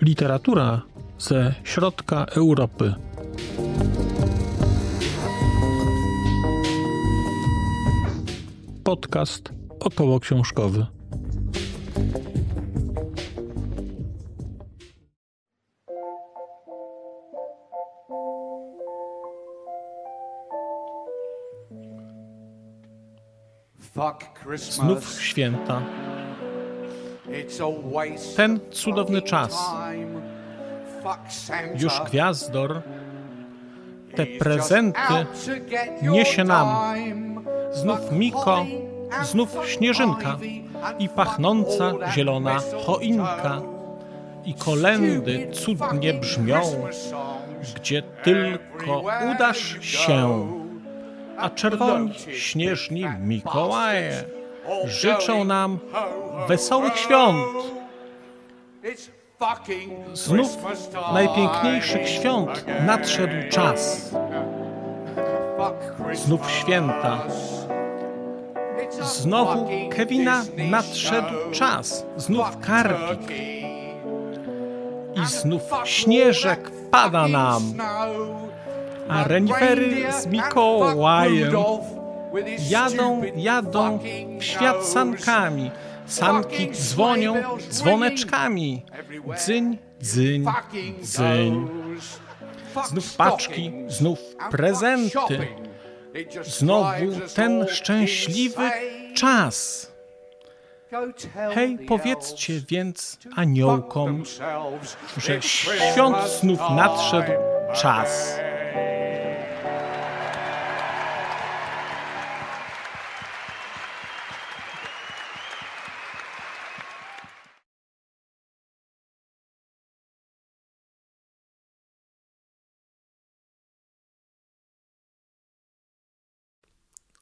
Literatura ze środka Europy. Podcast około książkowy. Znów święta. Ten cudowny czas. Już gwiazdor te prezenty niesie nam. Znów Miko, znów śnieżynka i pachnąca zielona choinka. I kolendy cudnie brzmią, gdzie tylko udasz się. A czerwoni śnieżni Mikołaje życzą nam wesołych świąt. Znów najpiękniejszych świąt nadszedł czas. Znów święta. Znowu Kevina nadszedł czas. Znów Karpik. I znów śnieżek pada nam. A renifery z Mikołajem jadą, jadą w świat sankami. Sanki dzwonią dzwoneczkami. Dzyń, dzyń, dzyń. Znów paczki, znów prezenty. Znowu ten szczęśliwy czas. Hej, powiedzcie więc aniołkom, że świąt znów nadszedł czas.